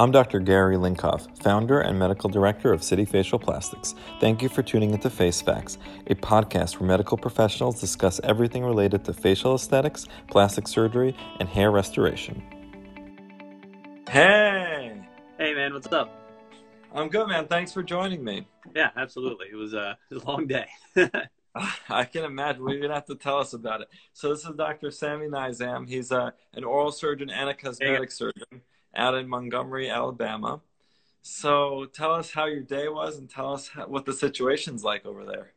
I'm Dr. Gary Linkov, founder and medical director of City Facial Plastics. Thank you for tuning into Face Facts, a podcast where medical professionals discuss everything related to facial aesthetics, plastic surgery, and hair restoration. Hey! Hey man, what's up? I'm good, man. Thanks for joining me. Yeah, absolutely. It was, uh, it was a long day. I can imagine. We're gonna have to tell us about it. So this is Dr. Sami Nizam. He's uh, an oral surgeon and a cosmetic surgeon out in Montgomery, Alabama. So tell us how your day was and tell us how, what the situation's like over there.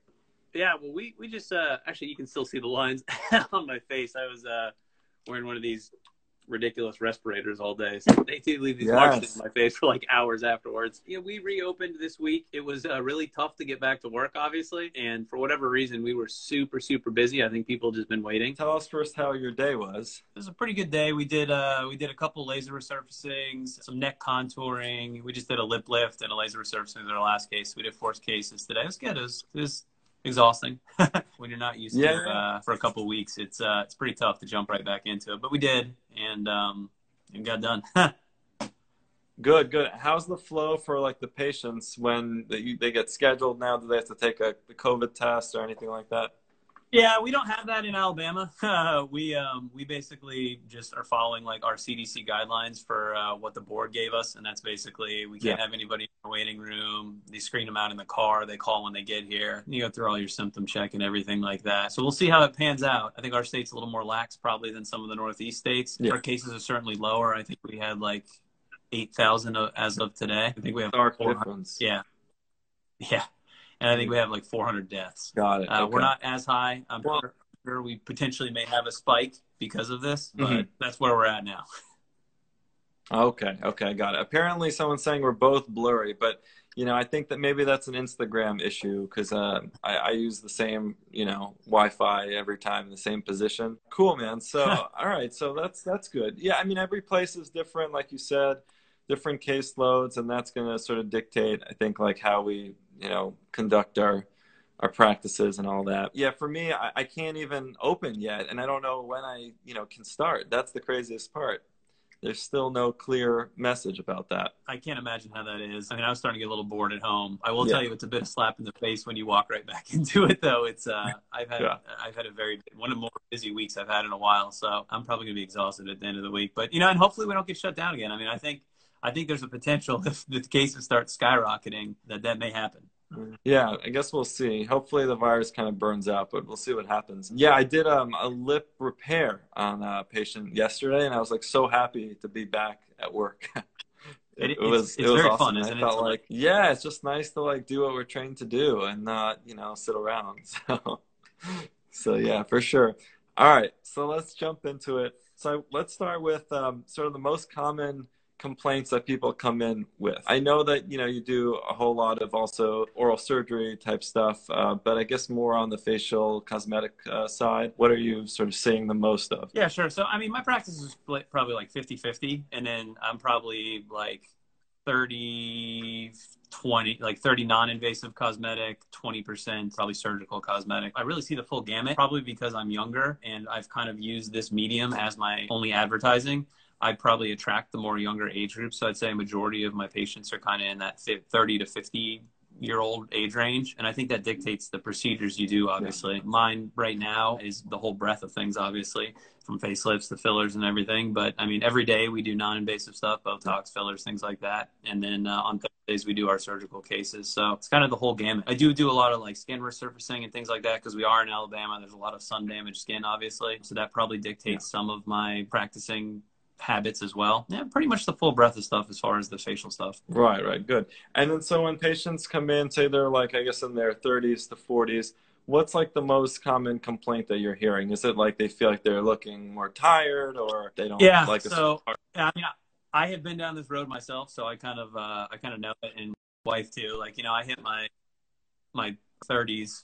Yeah, well, we, we just, uh, actually, you can still see the lines on my face. I was uh, wearing one of these ridiculous respirators all day. So they do leave these yes. marks in my face for like hours afterwards. Yeah, we reopened this week. It was uh, really tough to get back to work, obviously, and for whatever reason, we were super super busy. I think people just been waiting. Tell us first how your day was. It was a pretty good day. We did uh we did a couple laser resurfacings, some neck contouring. We just did a lip lift and a laser resurfacing in our last case. We did four cases today. It was good. It was, it was exhausting when you're not used yeah. to uh, for a couple weeks. It's uh, it's pretty tough to jump right back into it, but we did, and um, and got done. good, good. How's the flow for like the patients when they, they get scheduled now? Do they have to take a the COVID test or anything like that? Yeah, we don't have that in Alabama. we um, we basically just are following like our CDC guidelines for uh, what the board gave us, and that's basically we can't yeah. have anybody in the waiting room. They screen them out in the car. They call when they get here. You go through all your symptom check and everything like that. So we'll see how it pans out. I think our state's a little more lax probably than some of the Northeast states. Yeah. Our cases are certainly lower. I think we had like eight thousand as of today. I think we have dark difference. Yeah, yeah and I think we have like 400 deaths. Got it. Uh, okay. We're not as high. I'm well, sure we potentially may have a spike because of this, but mm-hmm. that's where we're at now. Okay, okay, got it. Apparently, someone's saying we're both blurry, but you know, I think that maybe that's an Instagram issue because uh, I, I, use the same, you know, Wi-Fi every time in the same position. Cool, man. So, all right, so that's that's good. Yeah, I mean, every place is different, like you said, different caseloads, and that's going to sort of dictate, I think, like how we you know conduct our our practices and all that. Yeah, for me, I, I, can't even open yet, and I don't know when I you know can start. That's the craziest part. There's still no clear message about that. I can't imagine how that is. I mean, I was starting to get a little bored at home. I will yeah. tell you, it's a bit of slap in the face when you walk right back into it, though. It's uh, I've had yeah. I've had a very one of the more busy weeks I've had in a while, so I'm probably gonna be exhausted at the end of the week. But you know, and hopefully we don't get shut down again. I mean, I think I think there's a potential if the cases start skyrocketing that that may happen. Yeah, I guess we'll see. Hopefully the virus kind of burns out, but we'll see what happens. Yeah, I did um, a lip repair on a patient yesterday, and I was like so happy to be back at work. it, it, was it's, it was very awesome. fun, isn't I felt it? like yeah, it's just nice to like do what we're trained to do and not you know sit around. So so yeah, for sure. All right, so let's jump into it. So let's start with um, sort of the most common complaints that people come in with. I know that you know you do a whole lot of also oral surgery type stuff, uh, but I guess more on the facial cosmetic uh, side. What are you sort of seeing the most of? Yeah, sure. So I mean, my practice is probably like 50-50, and then I'm probably like 30 20 like 30 non-invasive cosmetic 20% probably surgical cosmetic i really see the full gamut probably because i'm younger and i've kind of used this medium as my only advertising I probably attract the more younger age group. So I'd say a majority of my patients are kind of in that 30 to 50 year old age range. And I think that dictates the procedures you do, obviously. Yeah. Mine right now is the whole breadth of things, obviously, from facelifts to fillers and everything. But I mean, every day we do non invasive stuff, Botox, fillers, things like that. And then uh, on Thursdays, we do our surgical cases. So it's kind of the whole gamut. I do do a lot of like skin resurfacing and things like that because we are in Alabama. There's a lot of sun damaged skin, obviously. So that probably dictates yeah. some of my practicing habits as well. Yeah, pretty much the full breadth of stuff as far as the facial stuff. Right, right, good. And then so when patients come in, say they're like, I guess in their 30s to 40s, what's like the most common complaint that you're hearing? Is it like they feel like they're looking more tired or they don't yeah, like so, I mean, I have been down this road myself, so I kind of, uh, I kind of know it and wife too. Like, you know, I hit my, my 30s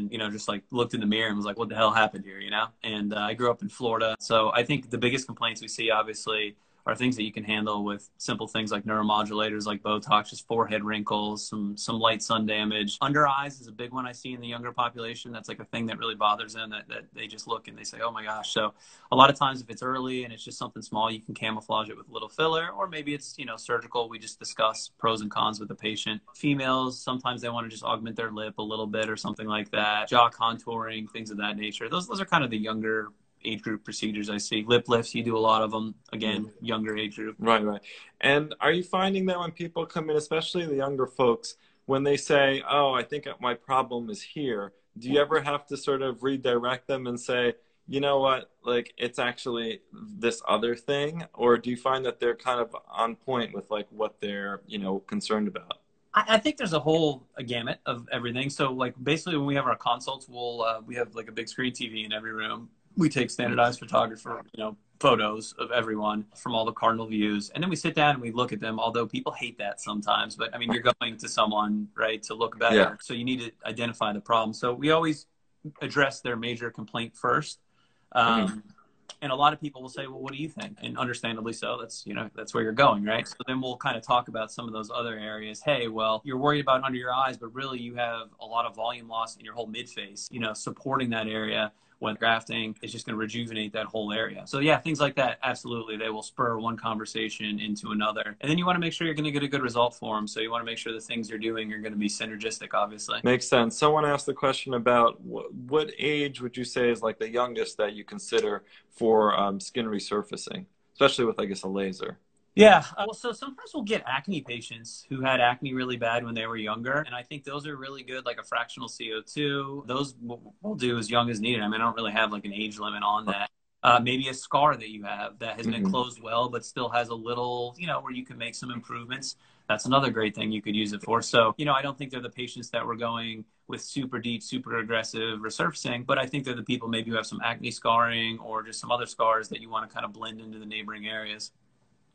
and you know just like looked in the mirror and was like what the hell happened here? You know? And uh, i grew up in florida so i think the biggest complaints we see obviously are things that you can handle with simple things like neuromodulators like Botox, just forehead wrinkles, some some light sun damage. Under eyes is a big one I see in the younger population. That's like a thing that really bothers them that, that they just look and they say, oh my gosh. So a lot of times if it's early and it's just something small, you can camouflage it with a little filler, or maybe it's, you know, surgical. We just discuss pros and cons with the patient. Females, sometimes they want to just augment their lip a little bit or something like that. Jaw contouring, things of that nature. Those those are kind of the younger age group procedures I see. Lip lifts, you do a lot of them. Again, mm-hmm. younger age group. Right, right. And are you finding that when people come in, especially the younger folks, when they say, "Oh, I think my problem is here," do you ever have to sort of redirect them and say, "You know what? Like it's actually this other thing," or do you find that they're kind of on point with like what they're you know concerned about? I, think there's a whole a gamut of everything. So like basically when we have our consults, we'll uh, we have like a big screen TV in every room we take standardized photographer, you know, photos of everyone from all the cardinal views. And then we sit down and we look at them although people hate that sometimes. But i mean you're going to someone right to look better. Yeah. so you need to identify the problem. So we always address their major complaint first. Um, mm-hmm. and a lot of people will say well what do you think? And understandably so that's you know that's where you're going right? So then we'll kind of talk about some of those other areas. Hey well you're worried about under your eyes but really you have a lot of volume loss in your whole mid face you know supporting that area when grafting is just going to rejuvenate that whole area. So yeah, things like that, absolutely, they will spur one conversation into another. And then you want to make sure you're going to get a good result for them. So you want to make sure the things you're doing are going to be synergistic, obviously. Makes sense. Someone asked the question about what, what age would you say is like the youngest that you consider for um, skin resurfacing, especially with, I guess, a laser? Yeah. Well, so sometimes we'll get acne patients who had acne really bad when they were younger. And I think those are really good, like a fractional CO2. Those we'll do as young as needed. I mean, I don't really have like an age limit on that. Uh, maybe a scar that you have that has been mm-hmm. closed well, but still has a little, you know, where you can make some improvements. That's another great thing you could use it for. So, you know, I don't think they're the patients that were going with super deep, super aggressive resurfacing, but I think they're the people maybe who have some acne scarring or just some other scars that you want to kind of blend into the neighboring areas.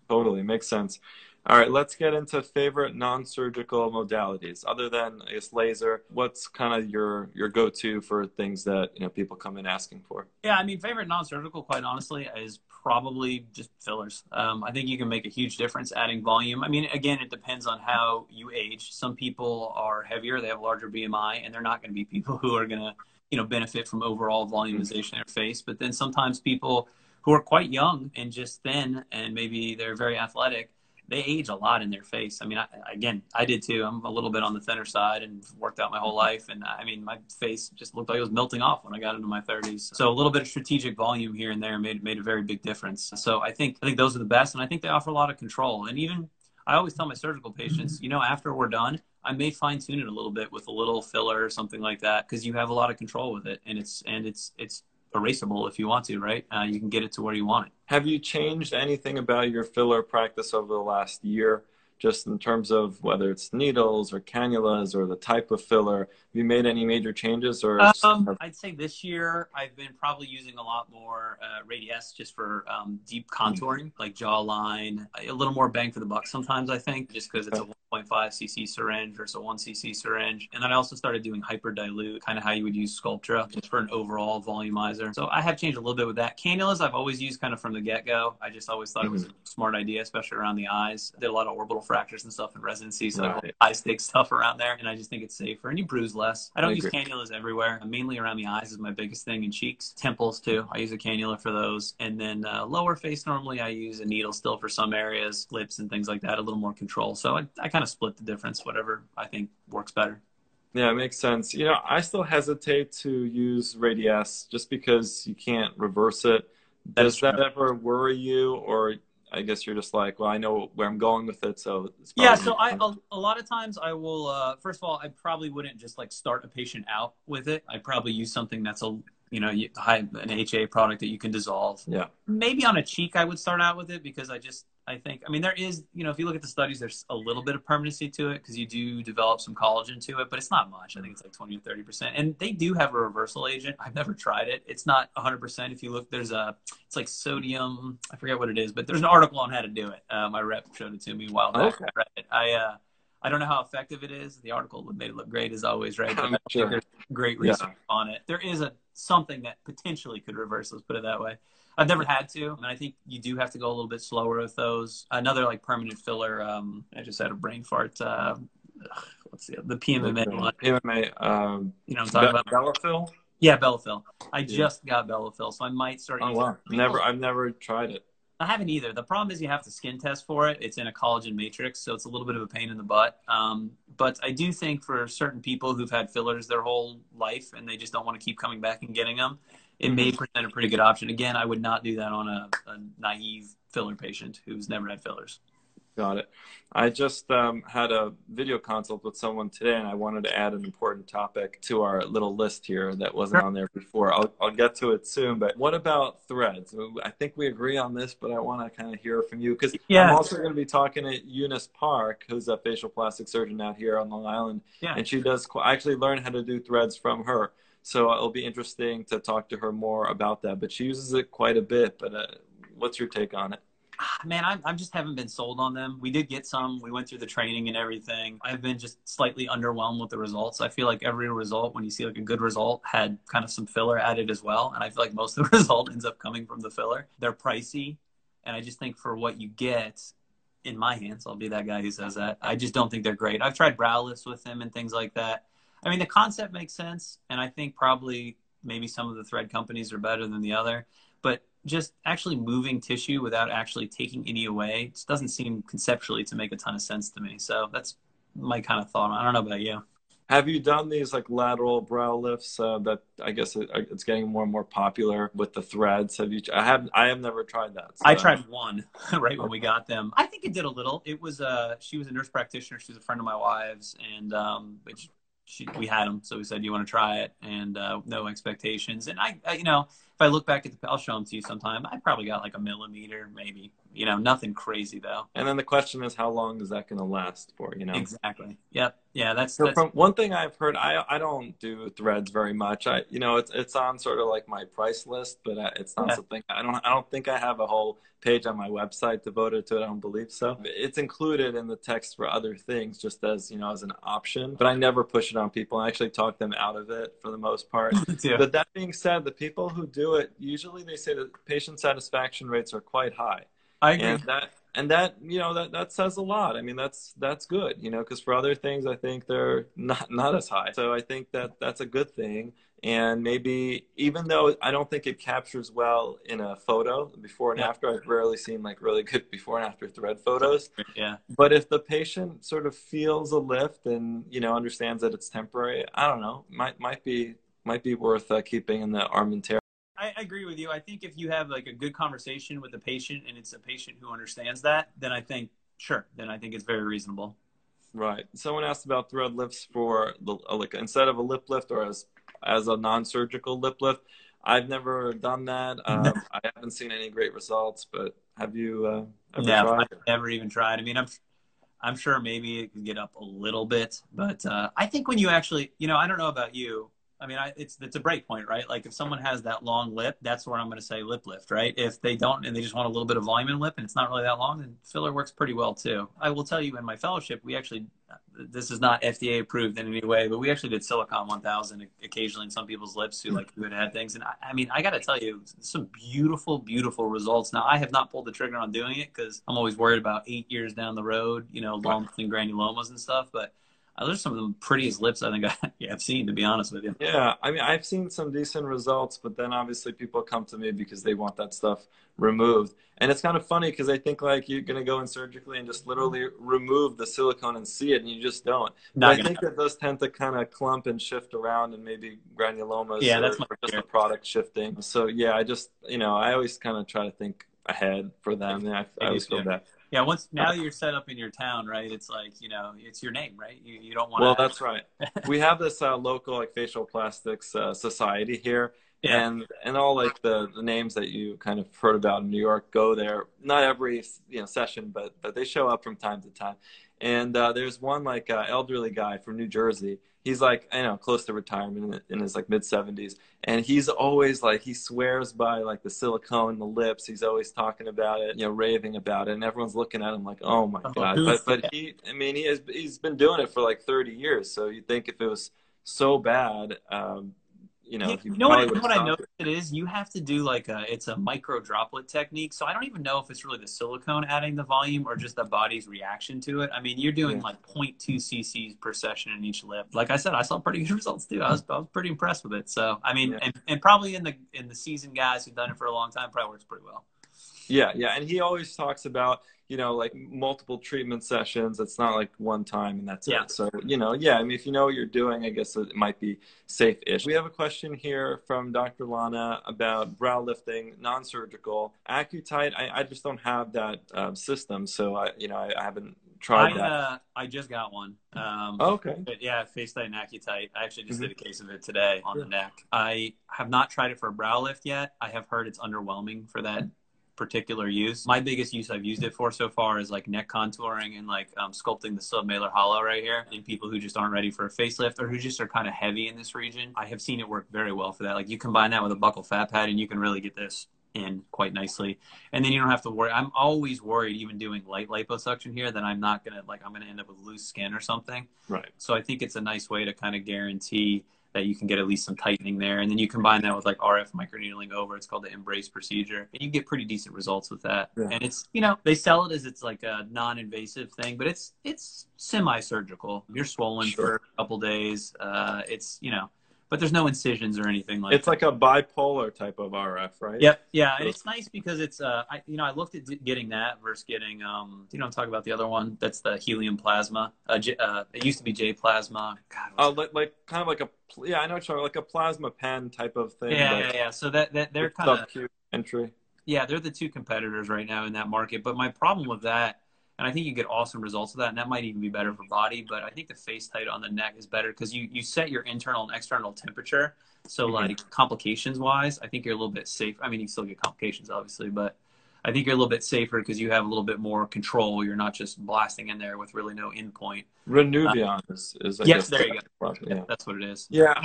Totally makes sense. All right, let's get into favorite non-surgical modalities. Other than I guess laser, what's kind of your your go-to for things that you know people come in asking for? Yeah, I mean, favorite non-surgical, quite honestly, is probably just fillers. Um, I think you can make a huge difference adding volume. I mean, again, it depends on how you age. Some people are heavier; they have larger BMI, and they're not going to be people who are going to you know benefit from overall volumization in their face. But then sometimes people who are quite young and just thin and maybe they're very athletic they age a lot in their face. I mean, I, again, I did too. I'm a little bit on the thinner side and worked out my whole life. And I mean, my face just looked like it was melting off when I got into my 30s. So a little bit of strategic volume here and there made made a very big difference. So I think I think those are the best, and I think they offer a lot of control. And even I always tell my surgical patients, you know, after we're done, I may fine tune it a little bit with a little filler or something like that because you have a lot of control with it, and it's and it's it's erasable if you want to, right? Uh, you can get it to where you want it. Have you changed anything about your filler practice over the last year? Just in terms of whether it's needles or cannulas or the type of filler have you made any major changes or um, i'd say this year i've been probably using a lot more uh, radiesse just for um, deep contouring mm-hmm. like jawline a little more bang for the buck sometimes i think just because it's a 1.5 cc syringe versus a 1 cc syringe. And then I also started doing hyper dilute, kind of how you would use Sculptra just for an overall volumizer. So I have changed a little bit with that. Cannulas I've always used kind of from the get go. I just always thought mm-hmm. it was a mm-hmm. smart idea, especially around the eyes. Did a lot of orbital fractures and stuff in residency, so right. high stakes stuff around there. And I just think it's safer and you bruise less. I don't I use cannulas everywhere. Mainly around the eyes is my biggest thing and cheeks. Temples too. I use a cannula for those. And then uh, lower face, normally I use a needle still for some areas, lips and things like that, a little more control. So I, I kind of split the difference, whatever I think works better. Yeah, it makes sense. You know, I still hesitate to use Radiesse just because you can't reverse it. Does that ever worry you, or I guess you're just like, well, I know where I'm going with it, so yeah. So I a, a, lot of times I will. Uh, first of all, I probably wouldn't just like start a patient out with it. I probably use something that's a you know high an HA product that you can dissolve. Yeah. Maybe on a cheek, I would start out with it because I just I think. I mean, there is, you know, if you look at the studies, there's a little bit of permanency to it because you do develop some collagen to it, but it's not much. I think it's like 20 or 30%. And they do have a reversal agent. I've never tried it. It's not 100%. If you look, there's a, it's like sodium, I forget what it is, but there's an article on how to do it. Uh, my rep showed it to me a while back. Okay. I, uh, I don't know how effective it is. The article made it look great as always, right? But sure. there's great research yeah. on it. There is a something that potentially could reverse. Let's put it that way. I've never had to, and I think you do have to go a little bit slower with those. Another like permanent filler. Um, I just had a brain fart. Uh, what's the the PMMA? PMMA. Um, you know, I'm talking Be- about Bellafill. Yeah, Bellafill. I yeah. just got Bellafill, so I might start. Oh wow! Never, I've never tried it. I haven't either. The problem is you have to skin test for it. It's in a collagen matrix, so it's a little bit of a pain in the butt. Um, but I do think for certain people who've had fillers their whole life and they just don't want to keep coming back and getting them, it may mm-hmm. present a pretty good option. Again, I would not do that on a, a naive filler patient who's never had fillers. Got it. I just um, had a video consult with someone today, and I wanted to add an important topic to our little list here that wasn't on there before. I'll, I'll get to it soon. But what about threads? I think we agree on this, but I want to kind of hear from you because yeah. I'm also going to be talking to Eunice Park, who's a facial plastic surgeon out here on Long Island, yeah. and she does. I actually learned how to do threads from her. So it'll be interesting to talk to her more about that. But she uses it quite a bit. But uh, what's your take on it? man, I, I just haven't been sold on them. We did get some. We went through the training and everything. I've been just slightly underwhelmed with the results. I feel like every result, when you see like a good result, had kind of some filler added as well. And I feel like most of the result ends up coming from the filler. They're pricey, and I just think for what you get, in my hands, I'll be that guy who says that. I just don't think they're great. I've tried brow lifts with them and things like that. I mean, the concept makes sense, and I think probably maybe some of the thread companies are better than the other. But just actually moving tissue without actually taking any away just doesn't seem conceptually to make a ton of sense to me. So that's my kind of thought. I don't know about you. Have you done these like lateral brow lifts uh, that I guess it, it's getting more and more popular with the threads? Have you? I have. I have never tried that. So. I tried one right when we got them. I think it did a little. It was uh she was a nurse practitioner. She was a friend of my wife's, and um, which she, we had them, so we said, you want to try it?" And uh, no expectations. And I, I, you know, if I look back at the, I'll show them to you sometime. I probably got like a millimeter, maybe. You know, nothing crazy though. And then the question is, how long is that going to last for? You know, exactly. Yep. Yeah, that's, so that's... from one thing I've heard. I I don't do threads very much. I you know it's it's on sort of like my price list, but uh, it's not yeah. something I don't I don't think I have a whole page on my website devoted to it. I don't believe so. It's included in the text for other things, just as you know as an option. But I never push it on people. I actually talk them out of it for the most part. yeah. But that being said, the people who do it usually they say that patient satisfaction rates are quite high. I agree. And that and that you know that that says a lot. I mean that's that's good, you know, because for other things I think they're not not as high. So I think that that's a good thing. And maybe even though I don't think it captures well in a photo before and yeah. after, I've rarely seen like really good before and after thread photos. Yeah. But if the patient sort of feels a lift and you know understands that it's temporary, I don't know, might might be might be worth uh, keeping in the armamentarium. I, I agree with you. I think if you have like a good conversation with the patient and it's a patient who understands that, then I think sure, then I think it's very reasonable. Right. Someone asked about thread lifts for the uh, like instead of a lip lift or as as a non-surgical lip lift. I've never done that. Um, I haven't seen any great results, but have you uh, ever yeah, tried? I've never even tried. I mean, I'm I'm sure maybe it could get up a little bit, but uh, I think when you actually, you know, I don't know about you, I mean, I, it's it's a break point, right? Like if someone has that long lip, that's where I'm going to say lip lift, right? If they don't and they just want a little bit of volume in lip and it's not really that long, then filler works pretty well too. I will tell you in my fellowship, we actually this is not FDA approved in any way, but we actually did Silikon 1000 occasionally in some people's lips who like who had had things. And I, I mean, I got to tell you, some beautiful, beautiful results. Now, I have not pulled the trigger on doing it because I'm always worried about eight years down the road, you know, lumps and granulomas and stuff. But those are some of the prettiest lips I think I, have seen, to be honest with you. Yeah, I mean, I've seen some decent results, but then obviously people come to me because they want that stuff removed. And it's kind of funny because I think like you're going to go in surgically and just literally remove the silicone and see it, and you just don't. But I think that those tend to kind of clump and shift around, and maybe granulomas. Yeah, or, that's my or just the product shifting. So yeah, I just you know I always kind of try to think ahead for them, I, I always feel bad. Yeah, once now you're set up in your town, right? It's like you know, it's your name, right? You you don't want. Well, that's right. we have this uh, local like facial plastics uh, society here, yeah. and and all like the, the names that you kind of heard about in New York go there. Not every you know session, but but they show up from time to time. And uh, there's one like uh, elderly guy from New Jersey. He's like I know close to retirement in, in his like mid 70s, and he's always like he swears by like the silicone, the lips. He's always talking about it, you know, raving about it, and everyone's looking at him like, oh my oh, god. But but he, I mean, he has he's been doing it for like 30 years. So you think if it was so bad, um, you know, you, know what, what I know it is you have to do like a it's a micro droplet technique. So I don't even know if it's really the silicone adding the volume or just the body's reaction to it. I mean, you're doing yeah. like 0.2 cc's per session in each lip. Like I said, I saw pretty good results too. I was I was pretty impressed with it. So I mean, yeah. and, and probably in the in the seasoned guys who've done it for a long time, probably works pretty well. Yeah, yeah, and he always talks about you know like multiple treatment sessions. It's not like one time and that's yeah. it. So you know, yeah, I mean, if you know what you're doing, I guess it might be safe-ish. We have a question here from Dr. Lana about brow lifting, non-surgical Accutite. I, I just don't have that um, system, so I you know I, I haven't tried I, that. Uh, I just got one. Um, oh, okay. But yeah, FaceTite and Accutite. I actually just mm-hmm. did a case of it today on the neck. I have not tried it for a brow lift yet. I have heard it's underwhelming for that particular use. My biggest use I've used it for so far is like neck contouring and like um, sculpting the submalar hollow right here in people who just aren't ready for a facelift or who just are kind of heavy in this region. I have seen it work very well for that. Like you combine that with a buccal fat pad and you can really get this in quite nicely. And then you don't have to worry. I'm always worried, even doing light liposuction here, that I'm not gonna like I'm gonna end up with loose skin or something. Right. So I think it's a nice way to kind of guarantee that you can get at least some tightening there. And then you combine that with like RF microneedling over. It's called the Embrace procedure. And you get pretty decent results with that. Yeah. And it's, you know, they sell it as it's like a non-invasive thing, but it's it's semi-surgical. You're swollen sure. for a couple days. Uh, it's, you know, but there's no incisions or anything like. That. It's that. like a bipolar type of RF, right? Yep, yeah, and it's nice because it's uh, I, you know, I looked at getting that versus getting um, you know, I'm talking about the other one. That's the helium plasma. Uh, J, uh it used to be J plasma. God, uh, like, like kind of like a yeah, I know it's like a plasma pen type of thing. Yeah, yeah, yeah. So that that they're kind of entry. Yeah, they're the two competitors right now in that market. But my problem with that and I think you get awesome results of that, and that might even be better for body. But I think the FaceTite on the neck is better because you you set your internal and external temperature. So mm-hmm. like complications wise, I think you're a little bit safe. I mean, you still get complications obviously, but I think you're a little bit safer because you have a little bit more control. You're not just blasting in there with really no endpoint. Renuvion uh, is, is I yes, there you go. Yeah. That's what it is. Yeah,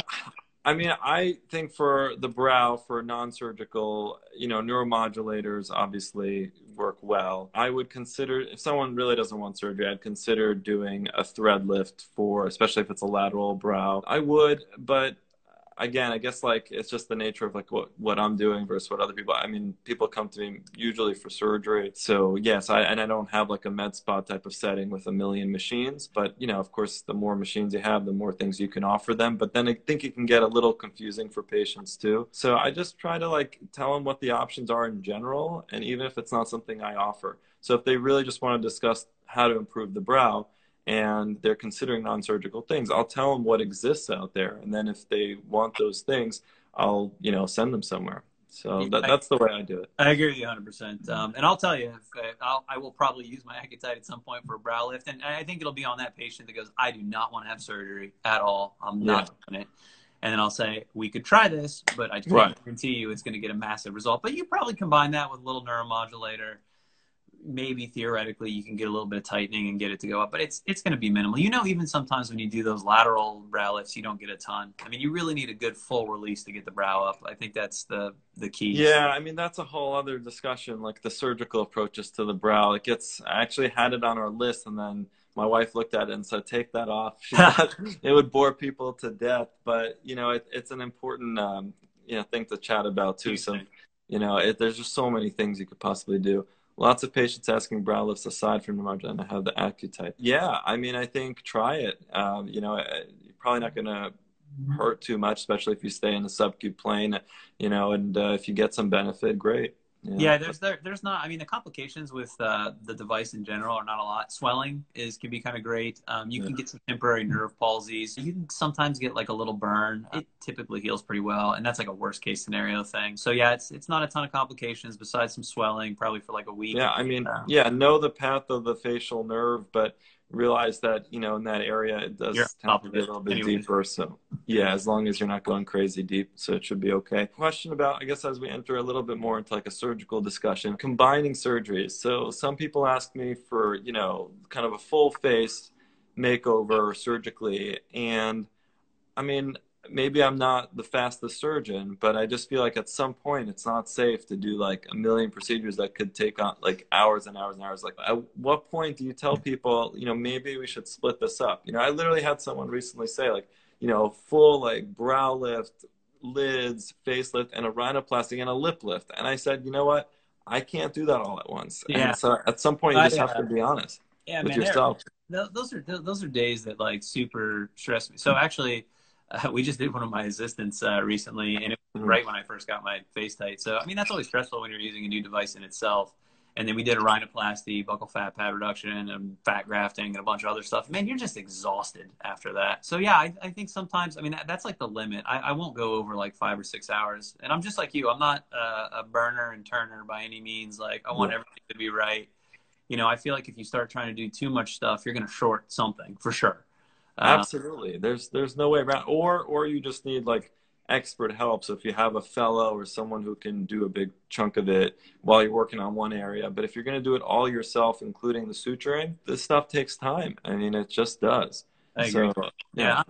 I mean, I think for the brow, for non-surgical, you know, neuromodulators obviously work well. I would consider if someone really doesn't want surgery, I'd consider doing a thread lift for, especially if it's a lateral brow. I would, but again, I guess like it's just the nature of like what what I'm doing versus what other people. I mean, people come to me usually for surgery, so yes, I and I don't have like a med spa type of setting with a million machines. But you know, of course, the more machines you have, the more things you can offer them. But then I think it can get a little confusing for patients too. So I just try to like tell them what the options are in general, and even if it's not something I offer. So if they really just want to discuss how to improve the brow and they're considering non-surgical things i'll tell them what exists out there and then if they want those things i'll you know send them somewhere so that, that's the way i do it i agree with you 100% um, and i'll tell you if, I'll, I will probably use my accutite at some point for a brow lift and i think it'll be on that patient that goes i do not want to have surgery at all i'm not yeah. doing it and then I'll say, we could try this, but I can't right. guarantee you it's going to get a massive result. But you probably combine that with a little neuromodulator maybe theoretically you can get a little bit of tightening and get it to go up, but it's it's going to be minimal. You know, even sometimes when you do those lateral brow lifts, you don't get a ton. I mean, you really need a good full release to get the brow up. I think that's the the key. Yeah, I mean that's a whole other discussion, like the surgical approaches to the brow. It gets I actually had it on our list, and then my wife looked at it and said, "Take that off." It would bore people to death, but you know, it, it's an important um, you know thing to chat about too. So you know, it, there's just so many things you could possibly do. Lots of patients asking brow lifts aside from. I have the Accutite. Yeah, I mean, I think try it. Um, you know, you're probably not going to hurt too much, especially if you stay in the subcute plane. You know, and uh, if you get some benefit, great. Yeah, yeah there's there, there's not. I mean, the complications with uh, the device in general are not a lot. Swelling is can be kind of great. Um, you yeah. can get some temporary nerve palsies. You can sometimes get like a little burn. It typically heals pretty well, and that's like a worst case scenario thing. So yeah, it's it's not a ton of complications besides some swelling, probably for like a week. Yeah, I mean, yeah, know the path of the facial nerve, but realize that you know in that area it does You're tend to be a little bit anyway. deeper. So yeah, as long as you're not going crazy deep, so it should be okay. Question about I guess as we enter a little bit more into like a surgical discussion, combining surgeries. So some people ask me for you know kind of a full face makeover surgically, and I mean maybe I'm not the fastest surgeon, but I just feel like at some point it's not safe to do like a million procedures that could take on like hours and hours and hours. Like, at what point do you tell people, you know, maybe we should split this up? You know, I literally had someone recently say, like, you know, full like brow lift, lids, facelift, and a rhinoplasty and a lip lift. And I said, you know what? I can't do that all at once. Yeah. And so at some point you just have to be honest Yeah, with man. yourself. Those are those are days that like super stress me. So actually, uh, we just did one of my assistants uh, recently, and it was Mhm. right when I first got my FaceTite. So I mean, that's always stressful when you're using a new device in itself. And then we did a rhinoplasty, buccal fat pad reduction, and fat grafting, and a bunch of other stuff. Man, you're just exhausted after that. So yeah, I, I think sometimes, I mean, that, that's like the limit. I, I won't go over like five or six hours. And I'm just like you. I'm not uh, a burner and turner by any means. Like I want everything to be right you know, I feel like if you start trying to do too much stuff, you're going to short something for sure. Uh, Absolutely. There's there's no way around or or you just need like expert help. So if you have a fellow or someone who can do a big chunk of it while you're working on one area, but if you're going to do it all yourself including the suturing, this stuff takes time. I mean, it just does. I agree. So, yeah.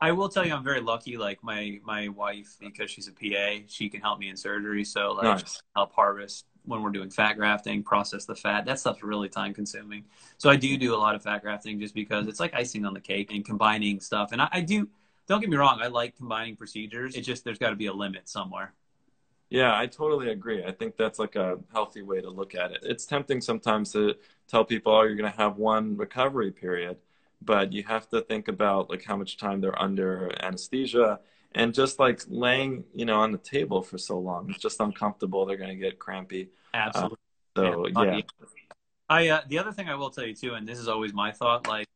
I will tell you, I'm very lucky. Like my my wife, because she's a PA, she can help me in surgery. So like, Nice. help harvest when we're doing fat grafting, process the fat. That stuff's really time consuming. So I do do a lot of fat grafting just because it's like icing on the cake and combining stuff. And I, I do. Don't get me wrong, I like combining procedures. It's just there's got to be a limit somewhere. Yeah, I totally agree. I think that's like a healthy way to look at it. It's tempting sometimes to tell people, oh, you're going to have one recovery period, but you have to think about like how much time they're under anesthesia and just like laying, you know, on the table for so long. It's just uncomfortable. They're going to get crampy. Absolutely. So, Yeah. yeah. I uh, the other thing I will tell you too, and this is always my thought, like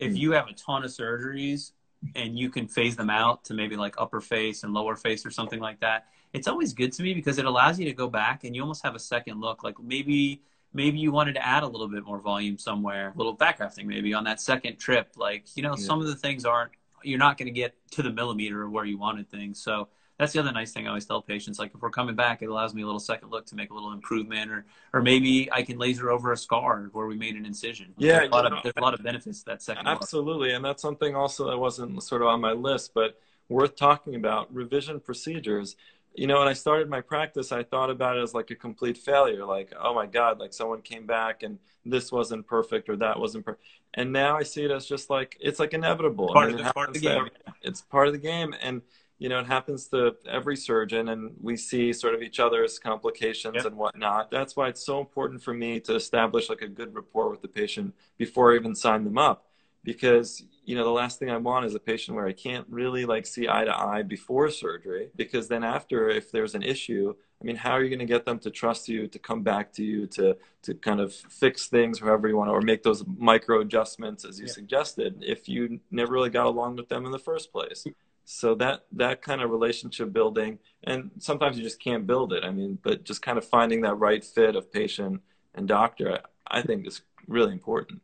if Mm. you have a ton of surgeries and you can phase them out to maybe like upper face and lower face or something like that, it's always good to me because it allows you to go back and you almost have a second look. Like maybe maybe you wanted to add a little bit more volume somewhere, a little fat grafting maybe on that second trip. Like you know, Yeah. some of the things aren't you're not going to get to the millimeter of where you wanted things. So that's the other nice thing I always tell patients. Like if we're coming back, it allows me a little second look to make a little improvement, or or maybe I can laser over a scar where we made an incision. Yeah, there's a lot of know, there's a lot of benefits to that second look. Absolutely. And that's something also that wasn't sort of on my list, but worth talking about revision procedures. You know, when I started my practice, I thought about it as like a complete failure. Like, oh my God, like someone came back and this wasn't perfect or that wasn't perfect. And now I see it as just like, it's like inevitable. Part I mean, it part of the game. every- it's part of the game. And, you know, it happens to every surgeon and we see sort of each other's complications Yep. and whatnot. That's why it's so important for me to establish like a good rapport with the patient before I even sign them up because you know the last thing i want is a patient where i can't really like see eye to eye before surgery because then after if there's an issue i mean how are you going to get them to trust you to come back to you to to kind of fix things however you want or make those micro adjustments as you Yeah. suggested if you never really got along with them in the first place so that that kind of relationship building and sometimes you just can't build it i mean but just kind of finding that right fit of patient and doctor i think is really important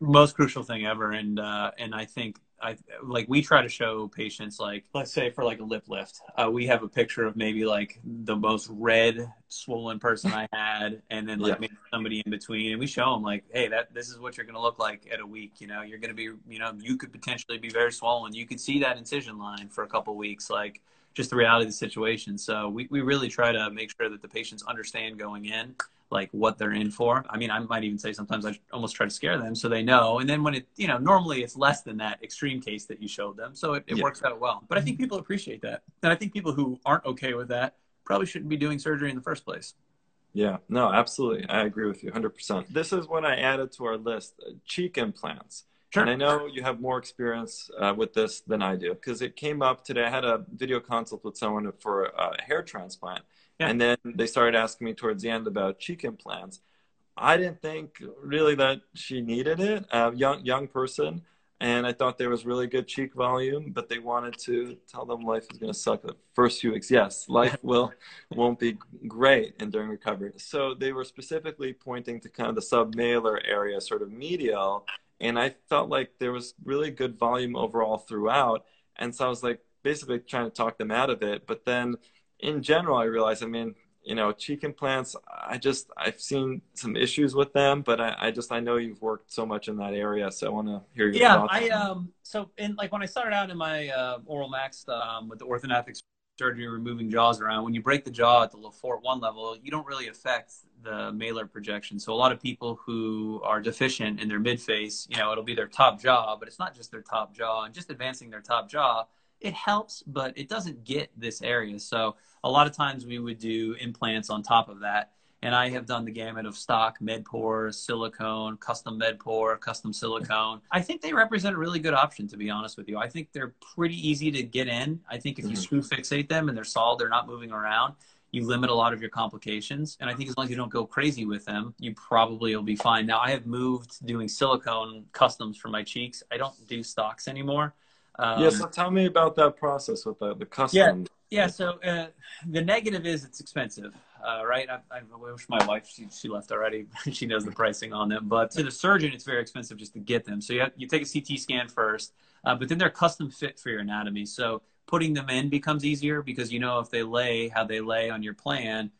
most crucial thing ever. And uh and i think i like we try to show patients like let's say for like a lip lift uh, we have a picture of maybe like the most red swollen person i had and then like Yeah. maybe somebody in between. And we show them like hey that this is what you're going to look like at a week. You know you're going to be you know you could potentially be very swollen. You could see that incision line for a couple weeks like just the reality of the situation. So we, we really try to make sure that the patients understand going in like what they're in for. I mean, I might even say sometimes I almost try to scare them so they know. And then when it, you know, normally it's less than that extreme case that you showed them. So it, it Yeah. works out well. But I think people appreciate that. And I think people who aren't okay with that probably shouldn't be doing surgery in the first place. Yeah, no, absolutely. I agree with you 100%. This is what I added to our list uh, cheek implants. Sure. And I know you have more experience uh, with this than I do because it came up today. I had a video consult with someone for a hair transplant. Yeah. And then they started asking me towards the end about cheek implants. I didn't think really that she needed it, a young, young person. And I thought there was really good cheek volume, but they wanted to tell them life is going to suck the first few weeks. Yes, life will won't be great and during recovery. So they were specifically pointing to kind of the submalar area, sort of medial, and I felt like there was really good volume overall throughout. And so I was like basically trying to talk them out of it. But then in general, I realize, I mean, you know, cheek implants, I just, I've seen some issues with them, but I, I just, I know you've worked so much in that area. So I want to hear your yeah, thoughts. I, um, so in like when I started out in my uh, oral max um, with the orthodontic surgery removing jaws around, when you break the jaw at the Le Fort 1 level, you don't really affect the malar projection. So a lot of people who are deficient in their mid face, you know, it'll be their top jaw, but it's not just their top jaw and just advancing their top jaw it helps, but it doesn't get this area. So a lot of times we would do implants on top of that. And I have done the gamut of stock, Medpor, silicone, custom Medpor, custom silicone. I think they represent a really good option, to be honest with you. I think they're pretty easy to get in. I think if you mm-hmm. screw fixate them and they're solid, they're not moving around, you limit a lot of your complications. And I think as long as you don't go crazy with them, you probably will be fine. Now, I have moved doing silicone customs for my cheeks. I don't do stocks anymore. Um, yeah, so tell me about that process with the, the custom. Yeah, yeah. So uh, the negative is it's expensive, uh, right? I, I, wish my wife she, she left already. she knows the pricing on them, but to the surgeon, it's very expensive just to get them. So you have, you take a CT scan first, uh, but then they're custom fit for your anatomy. So putting them in becomes easier because you know if they lay how they lay on your plan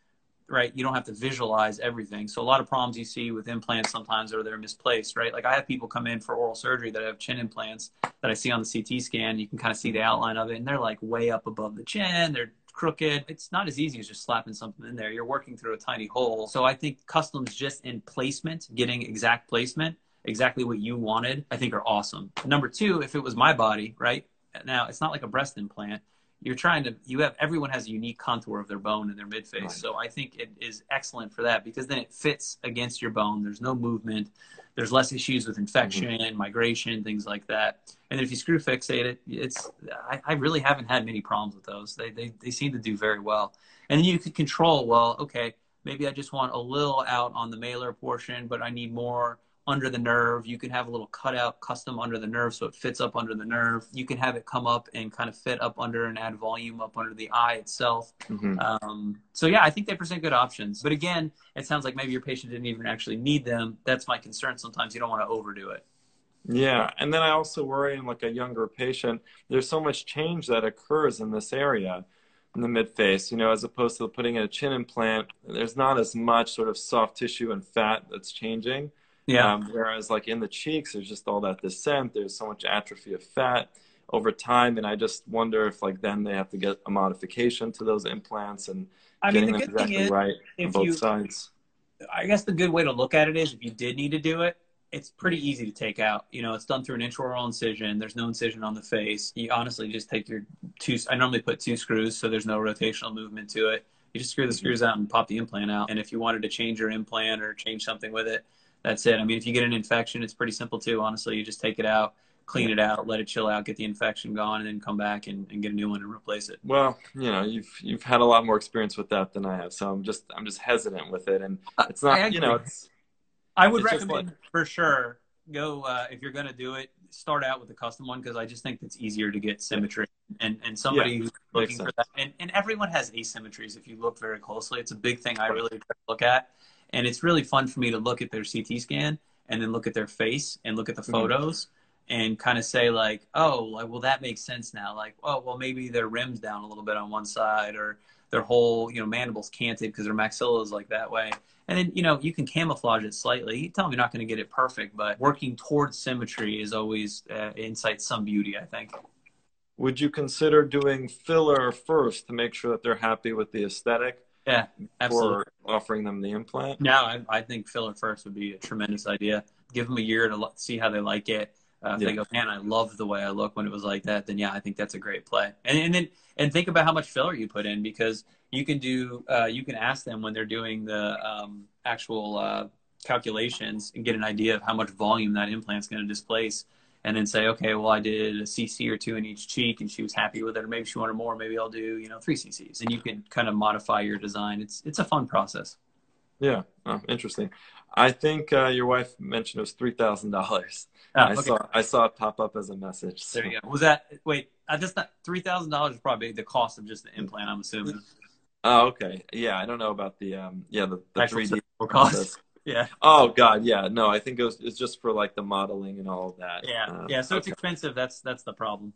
right? You don't have to visualize everything. So a lot of problems you see with implants sometimes are they're misplaced, right? Like I have people come in for oral surgery that have chin implants that I see on the CT scan. You can kind of see the outline of it, and they're like way up above the chin. They're crooked. It's not as easy as just slapping something in there. You're working through a tiny hole. So I think customs just in placement, getting exact placement, exactly what you wanted, I think are awesome. Number two, if it was my body, right? Now it's not like a breast implant you're trying to you have everyone has a unique contour of their bone in their midface. Right. so i think it is excellent for that because then it fits against your bone. There's no movement. There's less issues with infection mm-hmm. migration things like that. And if you screw fixate it it's I, I, really haven't had many problems with those. They, they they seem to do very well. And then you could control well okay maybe i just want a little out on the malar portion but i need more under the nerve. You can have a little cutout custom under the nerve so it fits up under the nerve. You can have it come up and kind of fit up under and add volume up under the eye itself. Mm-hmm. Um, so, yeah, I think they present good options. But again, it sounds like maybe your patient didn't even actually need them. That's my concern. Sometimes you don't want to overdo it. Yeah. And then I also worry in like a younger patient, there's so much change that occurs in this area in the mid face, you know, as opposed to putting in a chin implant, there's not as much sort of soft tissue and fat that's changing. Yeah. Um, whereas like in the cheeks, there's just all that descent. There's so much atrophy of fat over time, and I just wonder if like then they have to get a modification to those implants and I getting mean, the them exactly is, right on both you, sides. I guess the good way to look at it is if you did need to do it, it's pretty easy to take out. You know, it's done through an intraoral incision. There's no incision on the face. You honestly just take your two. I normally put two screws, so there's no rotational movement to it. You just screw the screws out and pop the implant out. And if you wanted to change your implant or change something with it, that's it. I mean, if you get an infection, it's pretty simple too. Honestly, you just take it out, clean it out, let it chill out, get the infection gone, and then come back and, and get a new one and replace it. Well, you know, you've you've had a lot more experience with that than I have, so I'm just I'm just hesitant with it, and uh, it's not you know it's. I would recommend like, for sure go uh, if you're going to do it. Start out with a custom one because I just think it's easier to get symmetry and and somebody yeah, who's looking for that. And and everyone has asymmetries if you look very closely. It's a big thing I really look at and it's really fun for me to look at their CT scan and then look at their face and look at the mm-hmm. photos mm-hmm. and kind of say like, oh, like, well, that makes sense now. Like, oh, well, maybe their rim's down a little bit on one side or their whole, you know, mandibles canted because their maxilla is like that way. And then, you know, you can camouflage it slightly. You tell me you're not going to get it perfect, but working towards symmetry is always uh, incites some beauty, I think. Would you consider doing filler first to make sure that they're happy with the aesthetic? Yeah, absolutely. offering them the implant. No, I, I, think filler first would be a tremendous idea. Give them a year to see how they like it. Uh, if yeah. they go, man, I love the way I look when it was like that, then yeah, I think that's a great play. And, and then and think about how much filler you put in because you can do uh, you can ask them when they're doing the um, actual uh, calculations and get an idea of how much volume that implant's going to displace and then say, okay, well, I did a CC or two in each cheek, and she was happy with it, or maybe she wanted more. Maybe I'll do, you know, three CCs, and you can kind of modify your design. It's it's a fun process. Yeah, oh, interesting. I think uh, your wife mentioned it was three thousand dollars. Oh, I saw I saw it pop up as a message. So. There you go. Was that wait? I just thought three thousand dollars is probably the cost of just the implant. I'm assuming. Oh, okay. Yeah, I don't know about the um, yeah, the three D cost. Yeah. Oh God, yeah. No, I think it was it's just for like the modeling and all of that. Yeah. Um, yeah. So it's expensive. That's that's the problem.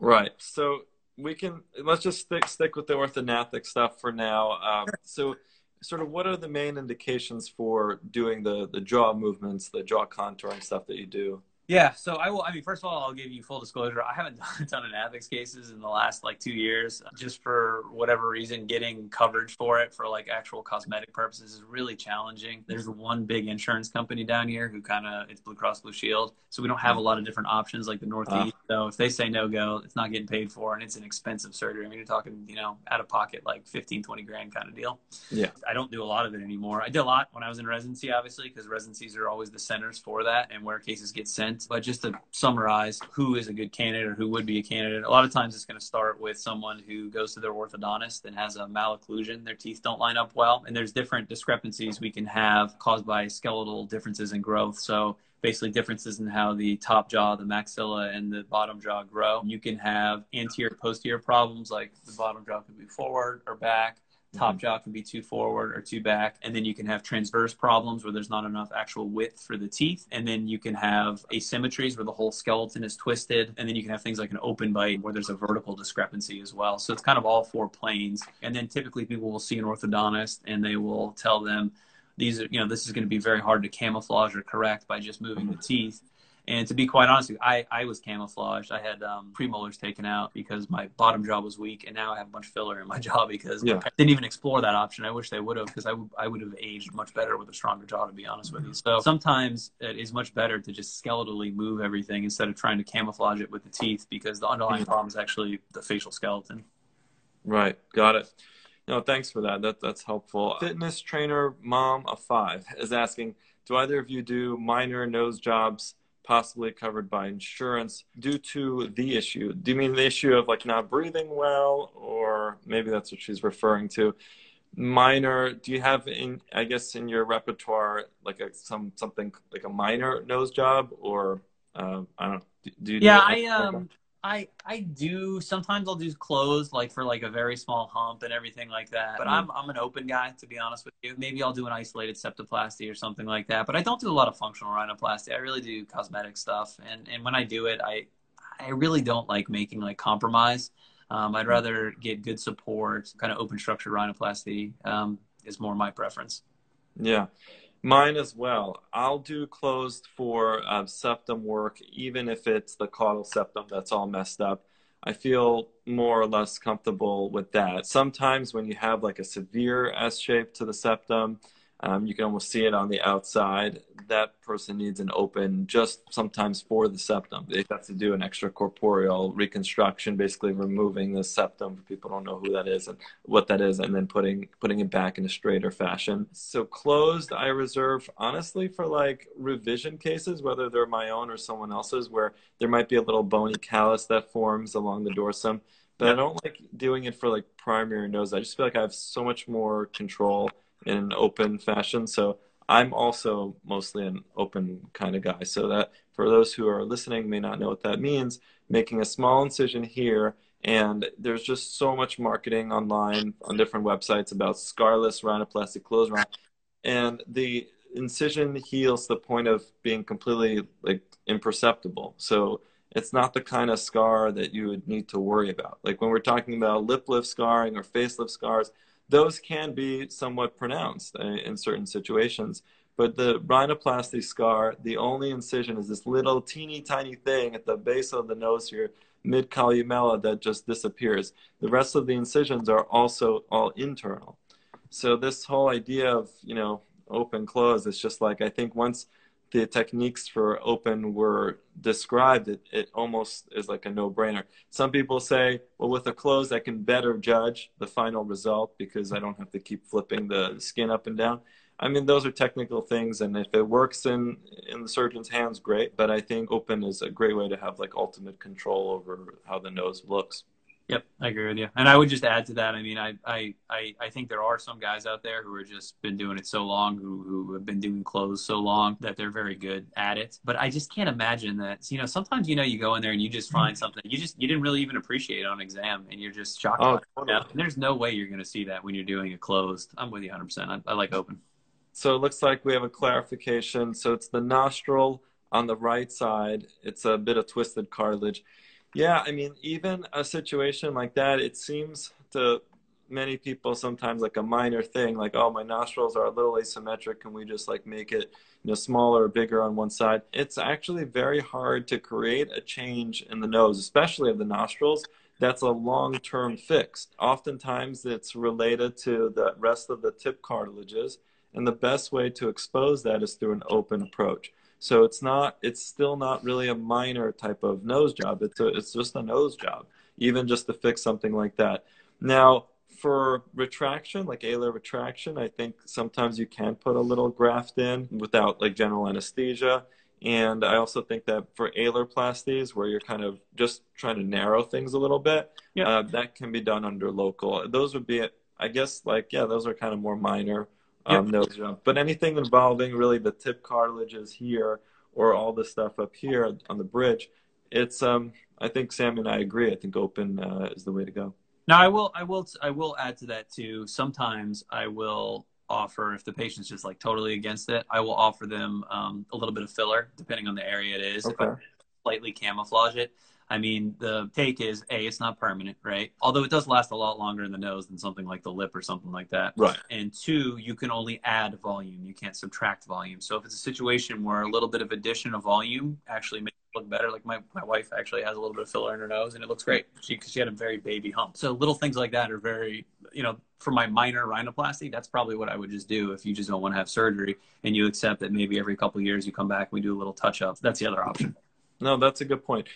Right. So we can let's just stick stick with the orthognathic stuff for now. Um, so, sort of, what are the main indications for doing the the jaw movements, the jaw contouring stuff that you do? Yeah, so I will. I mean, first of all, I'll give you full disclosure. I haven't done a ton of ethics cases in the last like two years, just for whatever reason. Getting coverage for it for like actual cosmetic purposes is really challenging. There's one big insurance company down here who kind of it's Blue Cross Blue Shield, so we don't have a lot of different options like the Northeast. Uh. So if they say no go, it's not getting paid for, and it's an expensive surgery. I mean, you're talking, you know, out of pocket like 15, 20 grand kind of deal. Yeah. I don't do a lot of it anymore. I did a lot when I was in residency, obviously, because residencies are always the centers for that and where cases get sent. But just to summarize who is a good candidate or who would be a candidate, a lot of times it's going to start with someone who goes to their orthodontist and has a malocclusion. Their teeth don't line up well. And there's different discrepancies we can have caused by skeletal differences in growth. So basically differences in how the top jaw, the maxilla, and the bottom jaw grow. You can have anterior, posterior problems like the bottom jaw can be forward or back top mm-hmm. jaw can be too forward or too back and then you can have transverse problems where there's not enough actual width for the teeth and then you can have asymmetries where the whole skeleton is twisted and then you can have things like an open bite where there's a vertical discrepancy as well. So it's kind of all four planes. And then typically people will see an orthodontist and they will tell them these are you know this is going to be very hard to camouflage or correct by just moving the teeth and to be quite honest, I, I was camouflaged. I had um, premolars taken out because my bottom jaw was weak, and now I have a bunch of filler in my jaw because Yeah. I didn't even explore that option. I wish they would have because I, w- I would have aged much better with a stronger jaw, to be honest with you. So sometimes it is much better to just skeletally move everything instead of trying to camouflage it with the teeth because the underlying problem is actually the facial skeleton. Right. Got it. No, thanks for that. That that's helpful. Fitness trainer mom of five is asking, do either of you do minor nose jobs possibly covered by insurance due to the issue? Do you mean the issue of like not breathing well, or maybe that's what she's referring to? Minor. Do you have in I guess in your repertoire like a some something like a minor nose job, or uh, I don't. Do, do you do Yeah? I um I I do sometimes I'll do closed like for like a very small hump and everything like that. But I'm I'm an open guy to be honest with you. Maybe I'll do an isolated septoplasty or something like that. But I don't do a lot of functional rhinoplasty. I really do cosmetic stuff. And and when I do it, I I really don't like making like compromise. Um, I'd rather get good support, kind of open structure rhinoplasty um, is more my preference. Yeah, mine as well. I'll do closed for uh, septum work, even if it's the caudal septum that's all messed up. I feel more or less comfortable with that. Sometimes when you have like a severe S shape to the septum, um, you can almost see it on the outside. That person needs an open just sometimes for the septum. They have to do an extracorporeal reconstruction, basically removing the septum. People don't know who that is and what that is, and then putting putting it back in a straighter fashion. So closed, I reserve honestly for like revision cases, whether they're my own or someone else's, where there might be a little bony callus that forms along the dorsum. But I don't like doing it for like primary nose. I just feel like I have so much more control in an open fashion. So I'm also mostly an open kind of guy. So that for those who are listening may not know what that means, making a small incision here and there's just so much marketing online on different websites about scarless rhinoplasty rhino. And the incision heals the point of being completely like imperceptible. So it's not the kind of scar that you would need to worry about. Like when we're talking about lip lift scarring or facelift scars, those can be somewhat pronounced uh, in certain situations. But the rhinoplasty scar, the only incision is this little teeny tiny thing at the base of the nose here, mid columella, that just disappears. The rest of the incisions are also all internal. So this whole idea of you know open close, it's just like I think once the techniques for open were described, it, it almost is like a no-brainer. Some people say, well, with a close, I can better judge the final result because I don't have to keep flipping the skin up and down. I mean, those are technical things, and if it works in in the surgeon's hands, great. But I think open is a great way to have like ultimate control over how the nose looks. Yep, I agree with you. And I would just add to that. I mean, I, I, I, I think there are some guys out there who have just been doing it so long, who, who have been doing clothes so long that they're very good at it. But I just can't imagine that. You know, sometimes you know you go in there and you just mm-hmm. find something you just you didn't really even appreciate on exam, and you're just shocked. Oh, totally. Yeah, and there's no way you're going to see that when you're doing it closed. I'm with you 100. percent I, I like open. So it looks like we have a clarification. So it's the nostril on the right side. It's a bit of twisted cartilage. Yeah, I mean, even a situation like that, it seems to many people sometimes like a minor thing, like, oh, my nostrils are a little asymmetric. Can we just like make it, you know, smaller or bigger on one side? It's actually very hard to create a change in the nose, especially of the nostrils. That's a long term fix. Oftentimes, it's related to the rest of the tip cartilages. And the best way to expose that is through an open approach. So it's not, it's still not really a minor type of nose job. It's a, it's just a nose job, even just to fix something like that. Now, for retraction, like alar retraction, I think sometimes you can put a little graft in without like general anesthesia. And I also think that for alarplasties, where you're kind of just trying to narrow things a little bit, yeah. uh, that can be done under local. Those would be, I guess, like, yeah, those are kind of more minor um, yep. nose job. But anything involving really the tip cartilages here or all the stuff up here on the bridge, it's, um, I think Sam and I agree. I think open uh, is the way to go. Now, I will, I will, I will add to that too. Sometimes I will offer if the patient's just like totally against it. I will offer them um, a little bit of filler, depending on the area it is. Okay. If I slightly camouflage it. I mean, the take is a, it's not permanent, right? Although it does last a lot longer in the nose than something like the lip or something like that. Right. And two, you can only add volume. You can't subtract volume. So if it's a situation where a little bit of addition of volume actually makes it look better. Like my, my wife actually has a little bit of filler in her nose and it looks great. She, cause she had a very baby hump. So little things like that are very, you know, for my minor rhinoplasty, that's probably what I would just do if you just don't want to have surgery and you accept that maybe every couple years you come back and we do a little touch up. That's the other option. No, that's a good point.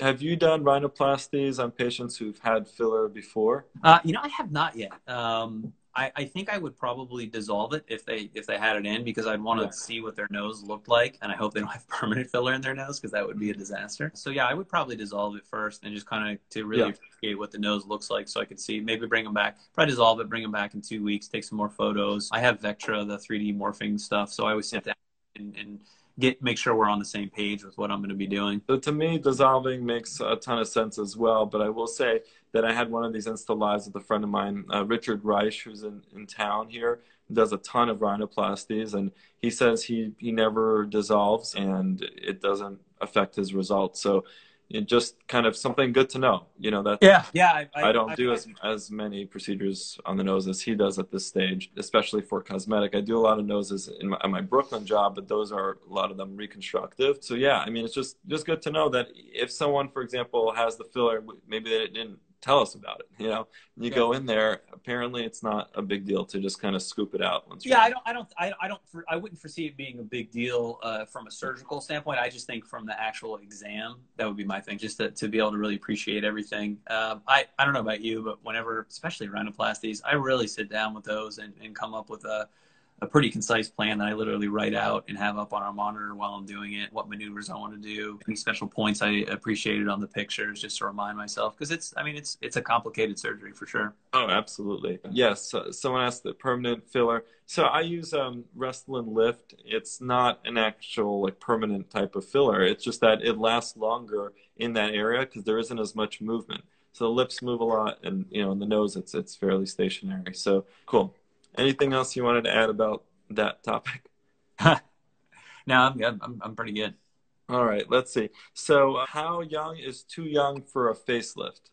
Have you done rhinoplasties on patients who've had filler before? Uh, you know, I have not yet. Um, I, I, think I would probably dissolve it if they if they had it in because I'd want to yeah. see what their nose looked like, and I hope they don't have permanent filler in their nose because that would be a disaster. So yeah, I would probably dissolve it first and just kind of to really yeah. appreciate what the nose looks like, so I could see maybe bring them back. Probably dissolve it, bring them back in two weeks, take some more photos. I have Vectra, the 3D morphing stuff, so I always sit down and, and get make sure we're on the same page with what I'm going to be doing. So to me, dissolving makes a ton of sense as well. But I will say that I had one of these Insta lives with a friend of mine, uh, Richard Reich, who's in, in town here, does a ton of rhinoplasties, and he says he he never dissolves and it doesn't affect his results. So it just kind of something good to know. You know that. Yeah, yeah. I, I, I don't I, do as as many procedures on the nose as he does at this stage, especially for cosmetic. I do a lot of noses in my, in my Brooklyn job, but those are a lot of them reconstructive. So yeah, I mean, it's just just good to know that if someone, for example, has the filler, maybe they didn't tell us about it. You know, you yeah. go in there. Apparently, it's not a big deal to just kind of scoop it out. Once yeah, I don't, I don't, I, I don't, I wouldn't foresee it being a big deal uh, from a surgical standpoint. I just think from the actual exam, that would be my thing, just to, to be able to really appreciate everything. Um, I, I don't know about you, but whenever, especially rhinoplasties, I really sit down with those and, and come up with a a pretty concise plan that I literally write out and have up on our monitor while I'm doing it, what maneuvers I want to do, any special points I appreciated on the pictures just to remind myself because it's I mean it's it's a complicated surgery for sure. Oh, absolutely. Yes, someone asked the permanent filler. So I use um, Restylane Lift. It's not an actual like permanent type of filler. It's just that it lasts longer in that area because there isn't as much movement. So the lips move a lot, and you know, in the nose, it's it's fairly stationary. So cool. Anything else you wanted to add about that topic? no, I'm good. I'm, I'm pretty good. All right, let's see. So, uh, how young is too young for a facelift?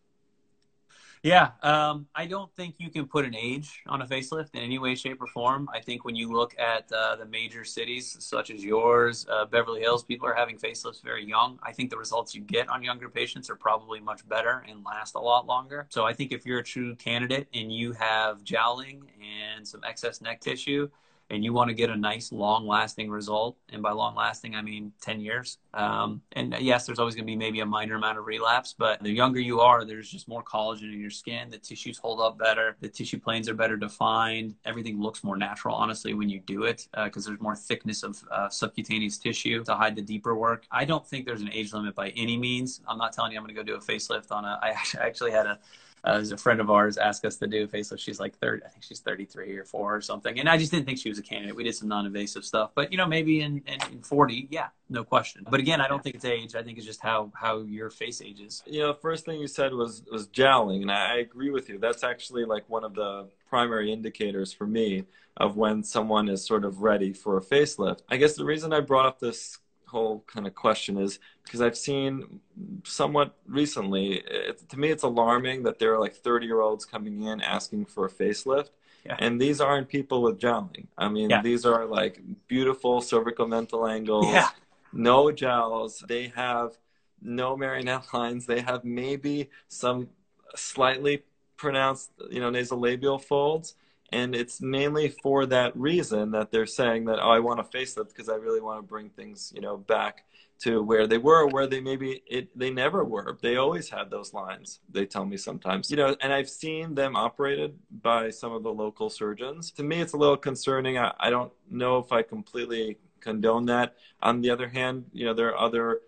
Yeah, um, I don't think you can put an age on a facelift in any way, shape, or form. I think when you look at uh, the major cities such as yours, uh, Beverly Hills, people are having facelifts very young. I think the results you get on younger patients are probably much better and last a lot longer. So I think if you're a true candidate and you have jowling and some excess neck tissue, and you want to get a nice long lasting result and by long lasting i mean 10 years. Um, and yes there's always going to be maybe a minor amount of relapse but the younger you are there's just more collagen in your skin. The tissues hold up better. The tissue planes are better defined. Everything looks more natural honestly when you do it because uh, there's more thickness of uh, subcutaneous tissue to hide the deeper work. I don't think there's an age limit by any means. I'm not telling you i'm going to go do a facelift on a i actually had a uh, a friend of ours asked us to do a facelift. She's like 30, I think she's 33 or four or something. And I just didn't think she was a candidate. We did some non-invasive stuff, but you know, maybe in, in, in 40, yeah, no question. But again, I don't think it's age. I think it's just how, how your face ages. You know, first thing you said was, was jowling. And I agree with you. That's actually like one of the primary indicators for me of when someone is sort of ready for a facelift. I guess the reason I brought up this whole kind of question is because I've seen somewhat recently, it, to me, it's alarming that there are like 30 year olds coming in asking for a facelift. Yeah. And these aren't people with jowling. I mean, yeah. these are like beautiful cervicomental angles, yeah. no jowls. They have no marionette lines. They have maybe some slightly pronounced, you know, nasolabial folds and it's mainly for that reason that they're saying that oh, I want a facelift because I really want to bring things you know back to where they were, where they maybe it they never were. They always had those lines. They tell me sometimes, you know, and I've seen them operated by some of the local surgeons. To me, it's a little concerning. I, I don't know if I completely condone that. On the other hand, you know, there are other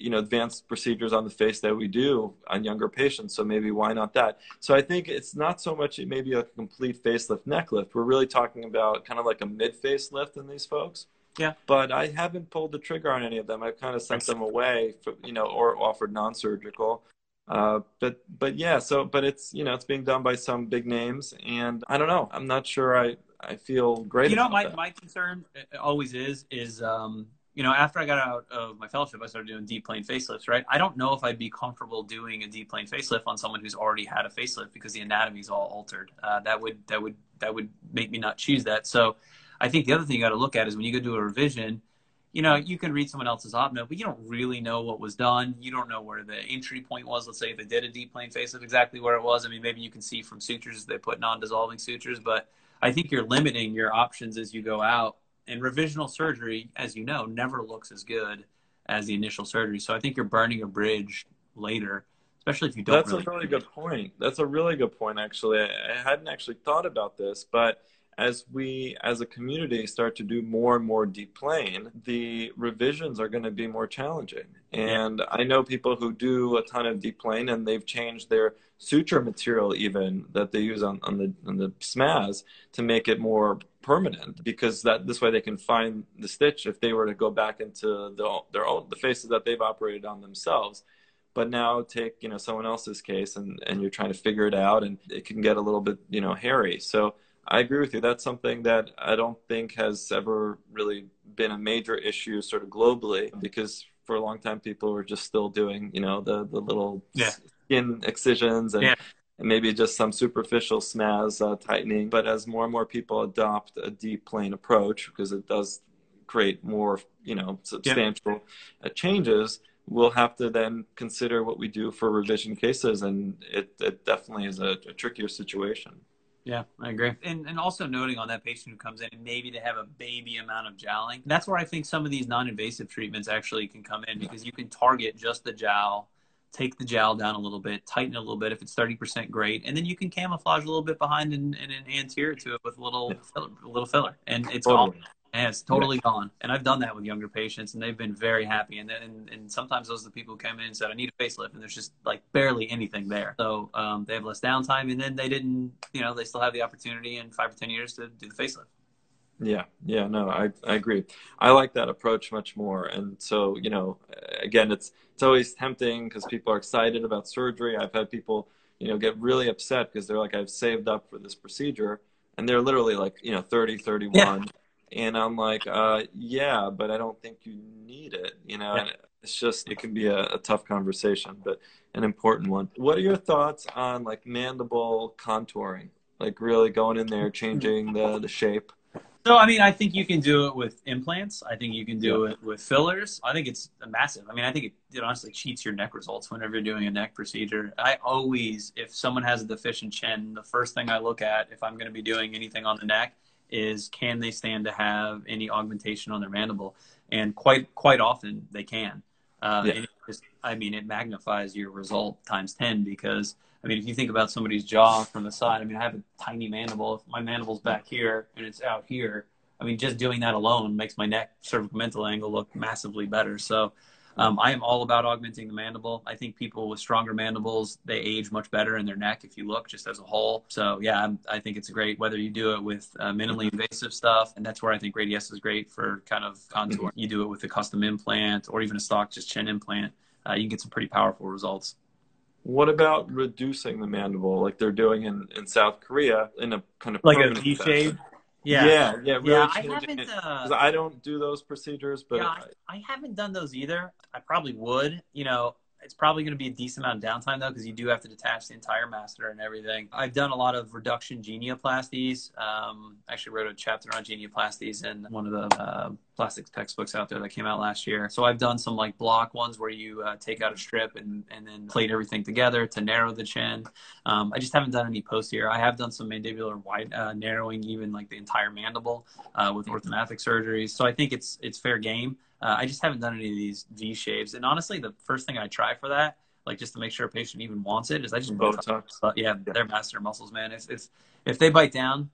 you know advanced procedures on the face that we do on younger patients so maybe why not that? So i think it's not so much maybe a complete facelift neck lift. We're really talking about kind of like a mid facelift in these folks. Yeah. But i haven't pulled the trigger on any of them. I've kind of sent them away for, you know or offered non-surgical. Uh, but but yeah so but it's you know it's being done by some big names and i don't know. I'm not sure i i feel great you know my, that. my concern always is is um you know, after I got out of my fellowship, I started doing deep plane facelifts, right? I don't know if I'd be comfortable doing a deep plane facelift on someone who's already had a facelift because the anatomy is all altered. Uh, that would that would that would make me not choose that. So, I think the other thing you got to look at is when you go do a revision, you know, you can read someone else's op note, but you don't really know what was done. You don't know where the entry point was. Let's say if they did a deep plane facelift, exactly where it was. I mean, maybe you can see from sutures they put non-dissolving sutures, but I think you're limiting your options as you go out and revisional surgery, as you know, never looks as good as the initial surgery. So I think you're burning a bridge later, especially if you don't. That's really a really good point. That's a really good point. Actually, I, I hadn't actually thought about this, but as we as a community start to do more and more deep plane the revisions are going to be more challenging and i know people who do a ton of deep plane and they've changed their suture material even that they use on, on the on the SMAS to make it more permanent because that this way they can find the stitch if they were to go back into the, their own the faces that they've operated on themselves but now take you know someone else's case and and you're trying to figure it out and it can get a little bit you know hairy so I agree with you. That's something that I don't think has ever really been a major issue, sort of globally, because for a long time people were just still doing, you know, the the little yeah. skin excisions and, yeah. And, maybe just some superficial SMAS uh, tightening. But as more and more people adopt a deep plane approach, because it does create more, you know, substantial yeah. Uh, changes, we'll have to then consider what we do for revision cases, and it, it definitely is a, a trickier situation. Yeah, I agree. And and also noting on that patient who comes in, maybe they have a baby amount of jowling. That's where I think some of these non-invasive treatments actually can come in because you can target just the jowl, take the jowl down a little bit, tighten it a little bit. If it's thirty percent, great, and then you can camouflage a little bit behind and, and, and anterior to it with a little filler, a little filler, and it's totally. gone. and it's totally yeah. gone. And I've done that with younger patients, and they've been very happy. And then, and, sometimes those are the people who come in and said, "I need a facelift," and there's just like barely anything there. So um, they have less downtime, and then they didn't, you know, they still have the opportunity in five or ten years to do the facelift. Yeah, yeah, no, I, I agree. I like that approach much more. And so, you know, again, it's it's always tempting because people are excited about surgery. I've had people, you know, get really upset because they're like, I've saved up for this procedure, and they're literally like, you know, 30, 31. Yeah and I'm like, uh, yeah, but I don't think you need it. You know, yeah. it's just it can be a, a, tough conversation, but an important one. What are your thoughts on like mandible contouring? Like really going in there, changing the the shape. So I mean, I think you can do it with implants. I think you can do yeah. it with fillers. I think it's massive. I mean, I think it, it, honestly cheats your neck results whenever you're doing a neck procedure. I always, if someone has a deficient chin, the first thing I look at if I'm going to be doing anything on the neck is can they stand to have any augmentation on their mandible? And quite quite often they can. Uh, yeah. just, I mean, it magnifies your result times ten because I mean, if you think about somebody's jaw from the side, I mean, I have a tiny mandible. If my mandible's back here and it's out here, I mean, just doing that alone makes my neck cervicomental angle look massively better. So, Um, I am all about augmenting the mandible. I think people with stronger mandibles they age much better in their neck if you look just as a whole. So yeah, I'm, i think it's great whether you do it with uh, minimally invasive stuff, and that's where I think Radiesse is great for kind of contour. You do it with a custom implant or even a stock just chin implant. Uh, you can get some pretty powerful results. What about reducing the mandible, like they're doing in, in South Korea, in a kind of like a V shape? Yeah, yeah, yeah. Really yeah I haven't. Uh, I don't do those procedures, but yeah, I, I, haven't done those either. I probably would. You know, it's probably going to be a decent amount of downtime though, because you do have to detach the entire masseter and everything. I've done a lot of reduction genioplasties. Um, actually wrote a chapter on genioplasties in one of the uh, plastics textbooks out there that came out last year. So I've done some like block ones where you uh, take out a strip and, and then plate everything together to narrow the chin. Um, I just haven't done any posterior. I have done some mandibular wide uh, narrowing, even like the entire mandible uh, with orthognathic surgeries. So I think it's it's fair game. Uh, I just haven't done any of these V shapes. And honestly, the first thing I try for that, like just to make sure a patient even wants it, is I just Botox. Botox. Yeah, yeah, they're masseter muscles, man. If, if if they bite down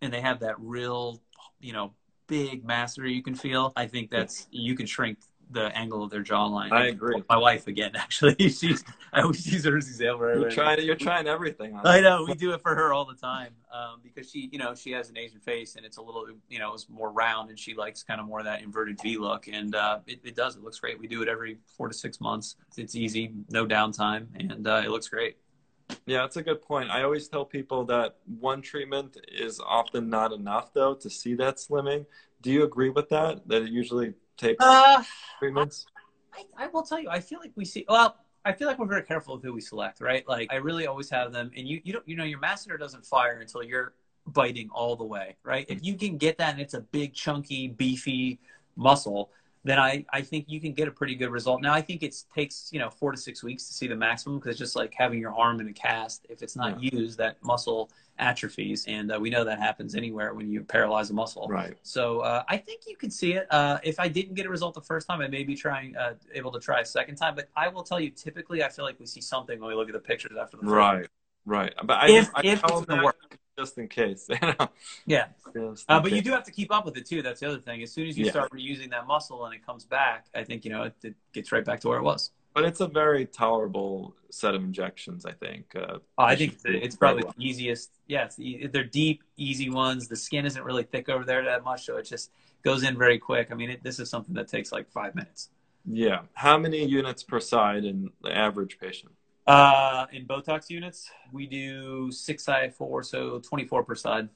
and they have that real, you know, big masseter you can feel, I think that's you can shrink the angle of their jawline. I agree. My wife again, actually, she's I always use her as example. You're trying, you're trying everything. I know we do it for her all the time um, because she, you know, she has an Asian face and it's a little, you know, it's more round and she likes kind of more of that inverted V look, and uh, it, it, does. It looks great. We do it every four to six months. It's easy, no downtime, and uh, it looks great. Yeah, that's a good point. I always tell people that one treatment is often not enough, though, to see that slimming. Do you agree with that? That it usually takes uh, treatments? I, I, will tell you, I feel like we see, well, I feel like we're very careful with who we select, right? Like I really always have them, and you, you don't, you know, your masseter doesn't fire until you're biting all the way, right? If you can get that and it's a big, chunky, beefy muscle, then I, I think you can get a pretty good result. Now, I think it takes, you know, four to six weeks to see the maximum because it's just like having your arm in a cast. If it's not yeah. used, that muscle atrophies. And uh, we know that happens anywhere when you paralyze a muscle. Right. So uh, I think you can see it. Uh, if I didn't get a result the first time, I may be trying, uh, able to try a second time. But I will tell you, typically, I feel like we see something when we look at the pictures after the first Right. Time. Right. But I, if, I if it's going to work just in case. yeah, uh, but you do have to keep up with it too. That's the other thing. As soon as you yeah. start reusing that muscle and it comes back, I think you know it, it, gets right back to where it was. But it's a very tolerable set of injections. I think. Uh, oh, I think it's, probably well. the easiest. Yeah, they're deep, easy ones. The skin isn't really thick over there that much, so it just goes in very quick. I mean, it, this is something that takes like five minutes. Yeah. How many units per side in the average patient? Uh, in Botox units, we do six side four, so 24 per side.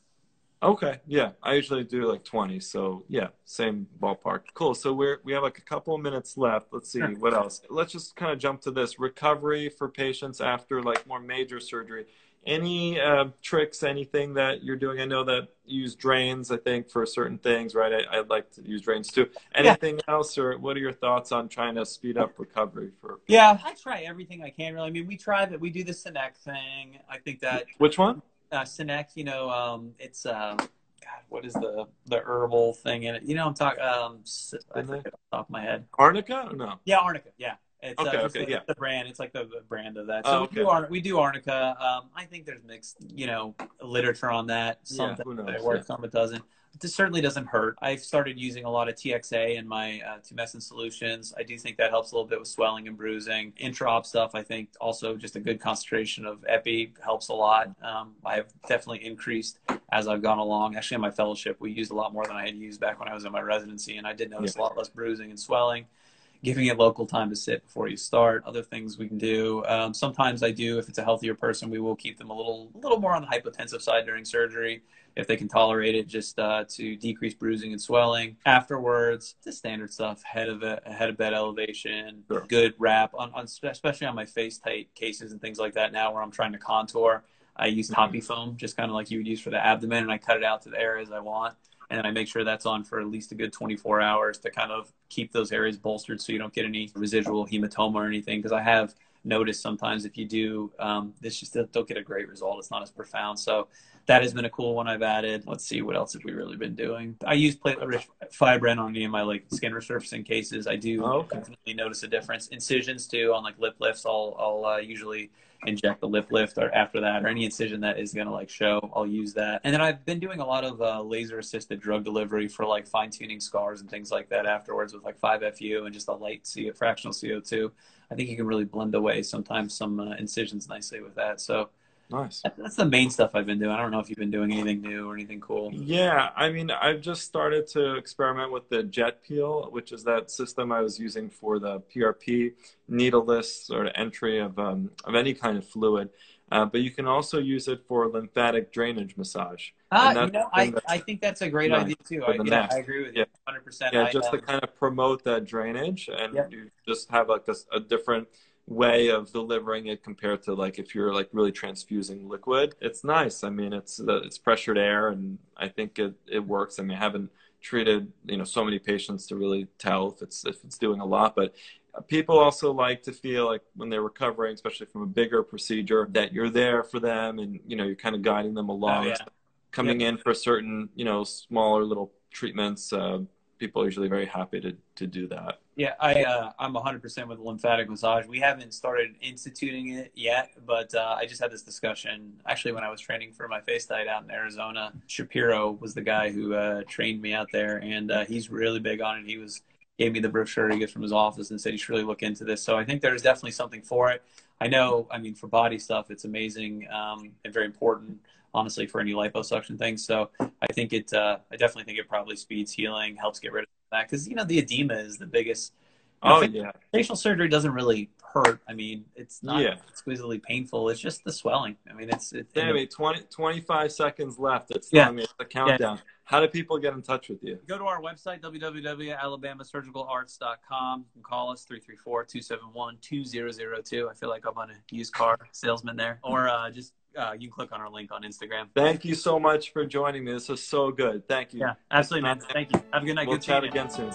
Okay, yeah, I usually do like 20, so yeah, same ballpark. Cool. So we're we have like a couple of minutes left. Let's see what else. Let's just kind of jump to this recovery for patients after like more major surgery any uh, tricks, anything that you're doing? I know that you use drains, I think, for certain things, right? I, would like to use drains too. Anything yeah. else, or what are your thoughts on trying to speed up recovery for? People? Yeah, I try everything I can. Really, I mean, we try that. We do the SinEcch thing. I think that. Which one? Uh, SinEcch. You know, um, it's. Um, God, what is the the herbal thing in it? You know, I'm talking. Um, I forget off the top of my head. Arnica? No. Yeah, Arnica. Yeah. It's, okay, uh, okay, the, yeah. the brand. It's like the, the brand of that. So oh, okay. we, do Ar- we do Arnica. Um, I think there's mixed, you know, literature on that. Some yeah, it works, yeah. some it doesn't. This certainly doesn't hurt. I've started using a lot of TXA in my uh, tumescent solutions. I do think that helps a little bit with swelling and bruising. Intraop stuff, I think also just a good concentration of epi helps a lot. Um, I have definitely increased as I've gone along. Actually, in my fellowship, we used a lot more than I had used back when I was in my residency, and I did notice yeah. a lot less bruising and swelling giving it local time to sit before you start. Other things we can do. Um, sometimes I do, if it's a healthier person, we will keep them a little, a little more on the hypotensive side during surgery if they can tolerate it, just uh, to decrease bruising and swelling. Afterwards, the standard stuff: head of a head of bed elevation, sure. good wrap on, on, especially on my FaceTite cases and things like that. Now, where I'm trying to contour, I use mm-hmm. TopiFoam, just kind of like you would use for the abdomen, and I cut it out to the areas I want and I make sure that's on for at least a good 24 hours to kind of keep those areas bolstered so you don't get any residual hematoma or anything. Because I have noticed sometimes if you do, um, this just don't get a great result. It's not as profound. So that has been a cool one I've added. Let's see what else have we really been doing. I use platelet rich fibrin on any of my like skin resurfacing cases. I do oh, okay. definitely notice a difference. Incisions too on like lip lifts. I'll I'll uh, usually inject the lip lift or after that or any incision that is going to like show i'll use that. And then i've been doing a lot of uh, laser assisted drug delivery for like fine tuning scars and things like that afterwards with like 5fu and just a light CO, fractional co2 i think you can really blend away sometimes some uh, incisions nicely with that. So Nice. That's the main stuff I've been doing. I don't know if you've been doing anything new or anything cool. Yeah, I mean, I've just started to experiment with the jet peel, which is that system I was using for the PRP needleless sort of entry of um, of any kind of fluid. Uh, but you can also use it for lymphatic drainage massage. Ah, you know, I, I think that's a great nice idea too. I, yeah, I agree with you yeah. 100%. Yeah, just I, to kind of promote that drainage and yeah. you just have like a, a different way of delivering it compared to like if you're like really transfusing liquid. It's nice. I mean, it's uh, it's pressured air, and I think it it works. I mean, I haven't treated you know so many patients to really tell if it's if it's doing a lot, but people also like to feel like when they're recovering, especially from a bigger procedure, that you're there for them and you know you're kind of guiding them along. Oh, yeah. Coming yep. in for certain you know smaller little treatments. Uh, people are usually very happy to, to do that. Yeah, I uh, I'm 100% with lymphatic massage. We haven't started instituting it yet, but uh, I just had this discussion actually when I was training for my FaceTite out in Arizona. Shapiro was the guy who uh, trained me out there, and uh, he's really big on it. He was gave me the brochure he gets from his office and said you should really look into this. So I think there's definitely something for it. I know, I mean, for body stuff, it's amazing um, and very important honestly for any liposuction thing. So I think it, uh, I definitely think it probably speeds healing, helps get rid of that because you know the edema is the biggest. You know, oh facial, yeah. Facial surgery doesn't really hurt. I mean, it's not yeah. exquisitely painful. It's just the swelling. I mean, it's it's. Yeah, I mean, 20, 25 seconds left. It's yeah. Me, it's the countdown. Yeah. How do people get in touch with you? Go to our website, www.alabamasurgicalarts.com. You can call us 334-271-2002. I feel like I'm on a used car salesman there. Or uh, just uh, you can click on our link on Instagram. Thank you so much for joining me. This is so good. Thank you. Yeah, absolutely, man. Thank you. Have a good night. We'll good chat again soon.